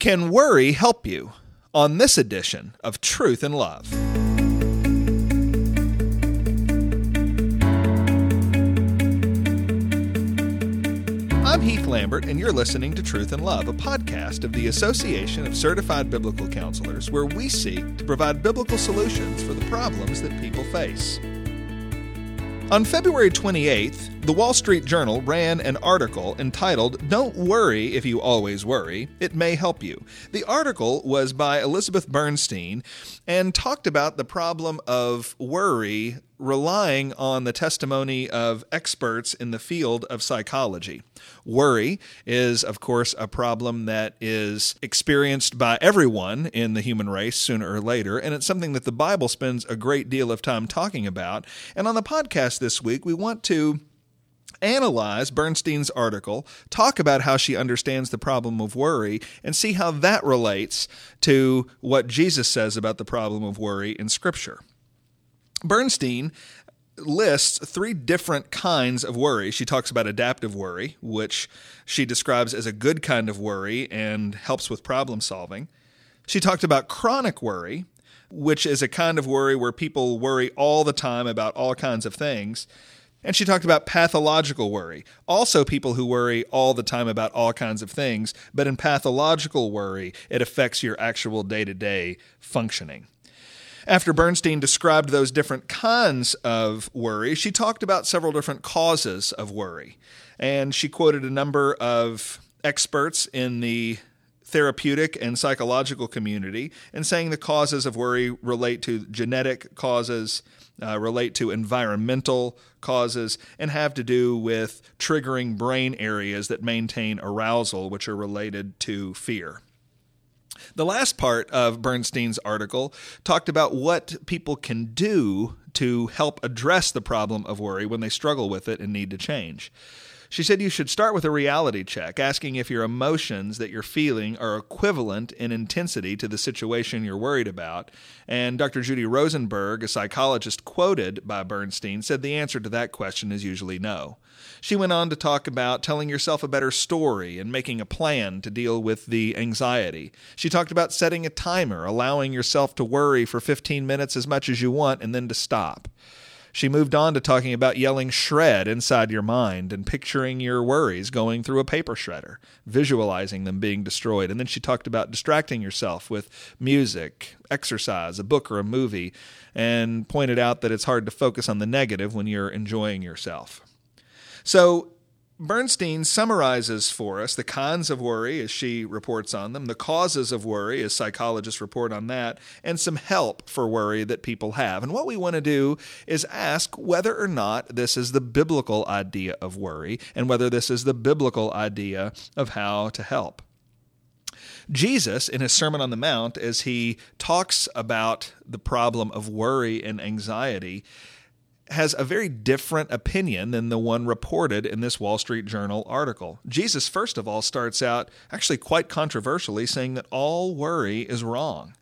Can worry help you? On this edition of Truth in Love. I'm Heath Lambert, and you're listening to Truth in Love, a podcast of the Association of Certified Biblical Counselors, where we seek to provide biblical solutions for the problems that people face. On February 28th, the Wall Street Journal ran an article entitled, Don't Worry If You Always Worry, It May Help You. The article was by Elizabeth Bernstein and talked about the problem of worry relying on the testimony of experts in the field of psychology. Worry is, of course, a problem that is experienced by everyone in the human race sooner or later, and it's something that the Bible spends a great deal of time talking about. And on the podcast this week, we want to analyze Bernstein's article, talk about how she understands the problem of worry, and see how that relates to what Jesus says about the problem of worry in Scripture. Bernstein lists three different kinds of worry. She talks about adaptive worry, which she describes as a good kind of worry and helps with problem solving. She talked about chronic worry, which is a kind of worry where people worry all the time about all kinds of things. And she talked about pathological worry. Also, people who worry all the time about all kinds of things, but in pathological worry, it affects your actual day to day functioning. After Bernstein described those different kinds of worry, she talked about several different causes of worry. And she quoted a number of experts in the therapeutic and psychological community and saying the causes of worry relate to genetic causes, uh, relate to environmental causes, and have to do with triggering brain areas that maintain arousal, which are related to fear. The last part of Bernstein's article talked about what people can do to help address the problem of worry when they struggle with it and need to change. She said you should start with a reality check, asking if your emotions that you're feeling are equivalent in intensity to the situation you're worried about. And Dr. Judy Rosenberg, a psychologist quoted by Bernstein, said the answer to that question is usually no. She went on to talk about telling yourself a better story and making a plan to deal with the anxiety. She talked about setting a timer, allowing yourself to worry for 15 minutes as much as you want, and then to stop. She moved on to talking about yelling shred inside your mind and picturing your worries going through a paper shredder, visualizing them being destroyed. And then she talked about distracting yourself with music, exercise, a book, or a movie, and pointed out that it's hard to focus on the negative when you're enjoying yourself. So, Bernstein summarizes for us the cons of worry as she reports on them, the causes of worry as psychologists report on that, and some help for worry that people have. And what we want to do is ask whether or not this is the biblical idea of worry and whether this is the biblical idea of how to help. Jesus, in his Sermon on the Mount, as he talks about the problem of worry and anxiety, has a very different opinion than the one reported in this Wall Street Journal article. Jesus, first of all, starts out actually quite controversially saying that all worry is wrong.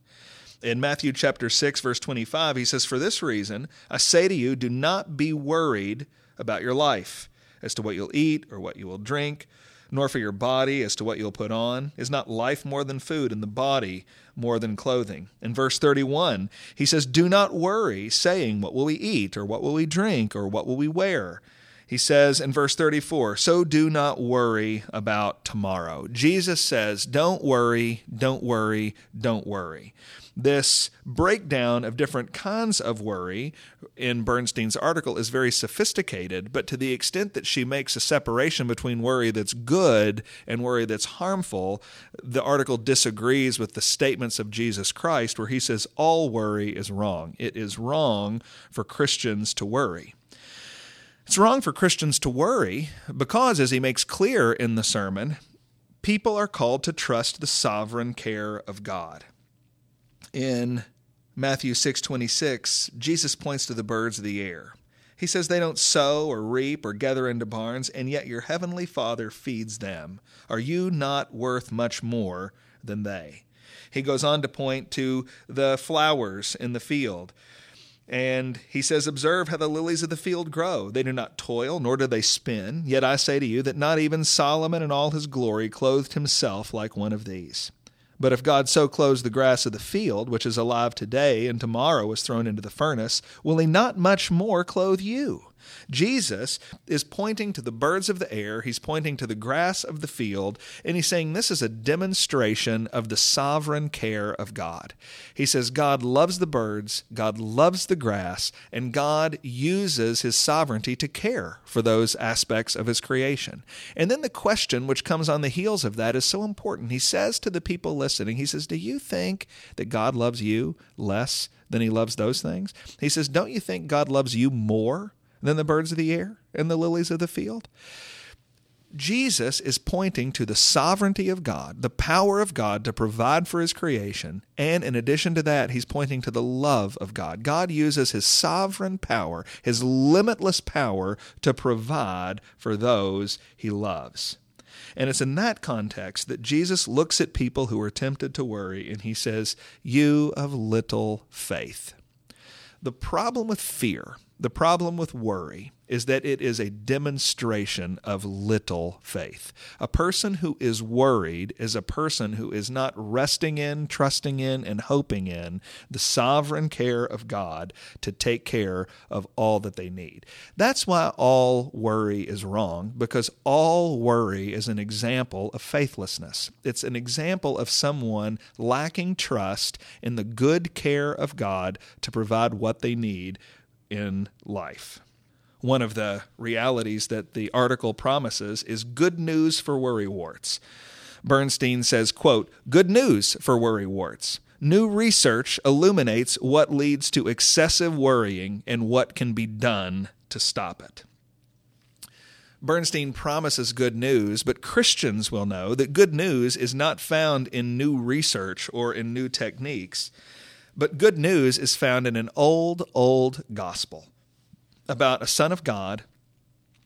In Matthew chapter 6 verse 25, he says, "For this reason I say to you, do not be worried about your life, as to what you'll eat or what you will drink, nor for your body as to what you'll put on. Is not life more than food, and the body more than clothing? In verse 31, he says, Do not worry, saying, What will we eat, or what will we drink, or what will we wear? He says in verse 34, So do not worry about tomorrow. Jesus says, Don't worry, don't worry, don't worry. This breakdown of different kinds of worry in Bernstein's article is very sophisticated, but to the extent that she makes a separation between worry that's good and worry that's harmful, the article disagrees with the statements of Jesus Christ, where he says all worry is wrong. It is wrong for Christians to worry. It's wrong for Christians to worry because, as he makes clear in the sermon, people are called to trust the sovereign care of God. In Matthew 6:26, Jesus points to the birds of the air. He says they don't sow or reap or gather into barns, and yet your heavenly Father feeds them. Are you not worth much more than they? He goes on to point to the flowers in the field. And he says, Observe how the lilies of the field grow. They do not toil, nor do they spin. Yet I say to you that not even Solomon in all his glory clothed himself like one of these. But if God so clothes the grass of the field, which is alive today and tomorrow is thrown into the furnace, will he not much more clothe you? Jesus is pointing to the birds of the air, he's pointing to the grass of the field, and he's saying this is a demonstration of the sovereign care of God. He says God loves the birds, God loves the grass, and God uses his sovereignty to care for those aspects of his creation. And then the question which comes on the heels of that is so important. He says to the people listening, he says, Do you think that God loves you less than he loves those things? He says, Don't you think God loves you more than the birds of the air and the lilies of the field? Jesus is pointing to the sovereignty of God, the power of God to provide for his creation, and in addition to that, he's pointing to the love of God. God uses his sovereign power, his limitless power, to provide for those he loves. And it's in that context that Jesus looks at people who are tempted to worry and he says, You of little faith. The problem with fear the problem with worry is that it is a demonstration of little faith. A person who is worried is a person who is not resting in, trusting in, and hoping in the sovereign care of God to take care of all that they need. That's why all worry is wrong, because all worry is an example of faithlessness. It's an example of someone lacking trust in the good care of God to provide what they need in life. One of the realities that the article promises is good news for worrywarts. Bernstein says, quote, "Good news for worrywarts. New research illuminates what leads to excessive worrying and what can be done to stop it." Bernstein promises good news, but Christians will know that good news is not found in new research or in new techniques. But good news is found in an old, old gospel about a son of God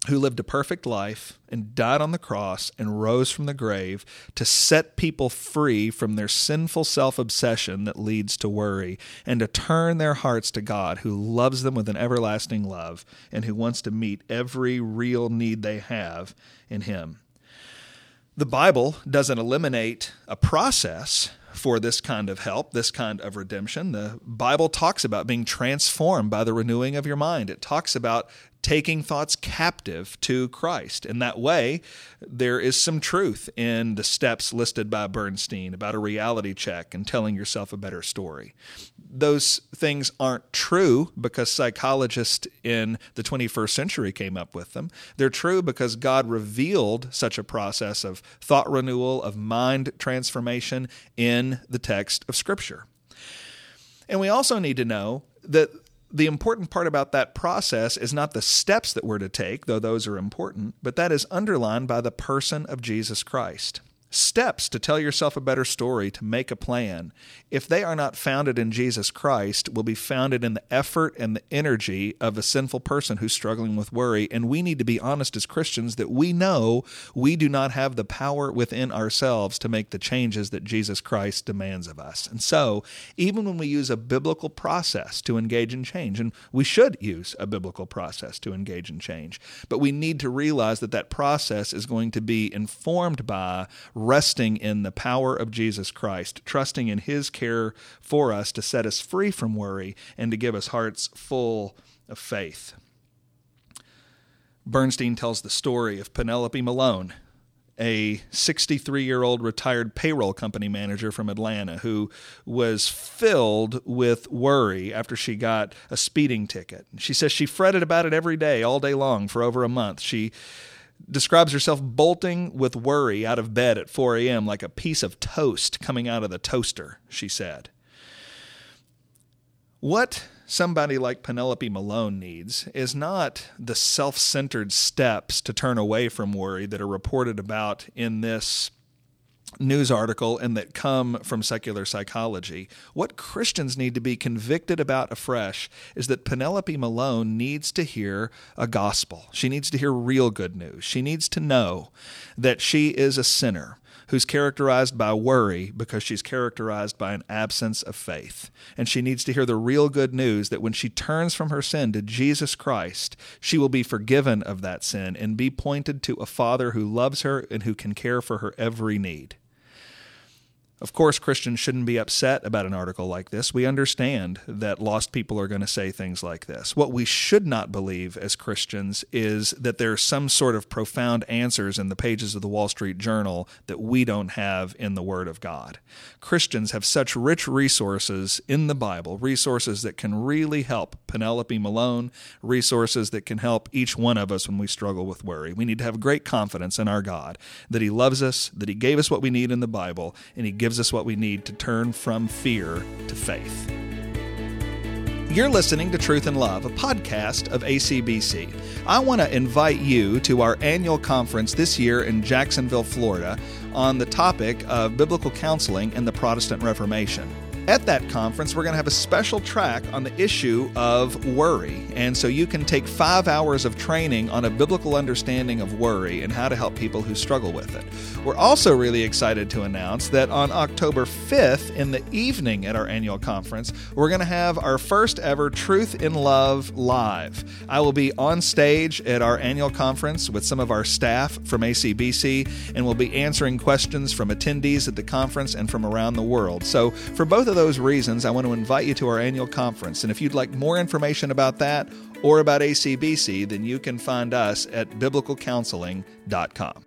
who lived a perfect life and died on the cross and rose from the grave to set people free from their sinful self obsession that leads to worry and to turn their hearts to God who loves them with an everlasting love and who wants to meet every real need they have in Him. The Bible doesn't eliminate a process for this kind of help, this kind of redemption. The Bible talks about being transformed by the renewing of your mind. It talks about taking thoughts captive to Christ. In that way, there is some truth in the steps listed by Bernstein about a reality check and telling yourself a better story. Those things aren't true because psychologists in the 21st century came up with them. They're true because God revealed such a process of thought renewal, of mind transformation in the text of Scripture. And we also need to know that the important part about that process is not the steps that we're to take, though those are important, but that is underlined by the person of Jesus Christ steps to tell yourself a better story, to make a plan, if they are not founded in Jesus Christ, will be founded in the effort and the energy of a sinful person who's struggling with worry. And we need to be honest as Christians that we know we do not have the power within ourselves to make the changes that Jesus Christ demands of us. And so, even when we use a biblical process to engage in change, and we should use a biblical process to engage in change, but we need to realize that that process is going to be informed by resting in the power of Jesus Christ, trusting in His care for us to set us free from worry and to give us hearts full of faith. Bernstein tells the story of Penelope Malone, a 63 year old retired payroll company manager from Atlanta who was filled with worry after she got a speeding ticket. She says she fretted about it every day, all day long, for over a month. She describes herself bolting with worry out of bed at 4 a.m. like a piece of toast coming out of the toaster, she said. What somebody like Penelope Malone needs is not the self centered steps to turn away from worry that are reported about in this news article and that come from secular psychology. What Christians need to be convicted about afresh is that Penelope Malone needs to hear a gospel. She needs to hear real good news. She needs to know that she is a sinner who's characterized by worry because she's characterized by an absence of faith. And she needs to hear the real good news that when she turns from her sin to Jesus Christ, she will be forgiven of that sin and be pointed to a Father who loves her and who can care for her every need. Of course, Christians shouldn't be upset about an article like this. We understand that lost people are going to say things like this. What we should not believe as Christians is that there are some sort of profound answers in the pages of the Wall Street Journal that we don't have in the Word of God. Christians have such rich resources in the Bible, resources that can really help Penelope Malone, resources that can help each one of us when we struggle with worry. We need to have great confidence in our God that He loves us, that He gave us what we need in the Bible, and He gives gives us what we need to turn from fear to faith. You're listening to Truth in Love, a podcast of ACBC. I want to invite you to our annual conference this year in Jacksonville, Florida, on the topic of biblical counseling and the Protestant Reformation. At that conference, we're going to have a special track on the issue of worry. And so you can take five hours of training on a biblical understanding of worry and how to help people who struggle with it. We're also really excited to announce that on October 5th, in the evening at our annual conference, we're going to have our first ever Truth in Love Live. I will be on stage at our annual conference with some of our staff from ACBC, and we'll be answering questions from attendees at the conference and from around the world. So, for both of those reasons, I want to invite you to our annual conference. And if you'd like more information about that or about ACBC, then you can find us at biblicalcounseling.com.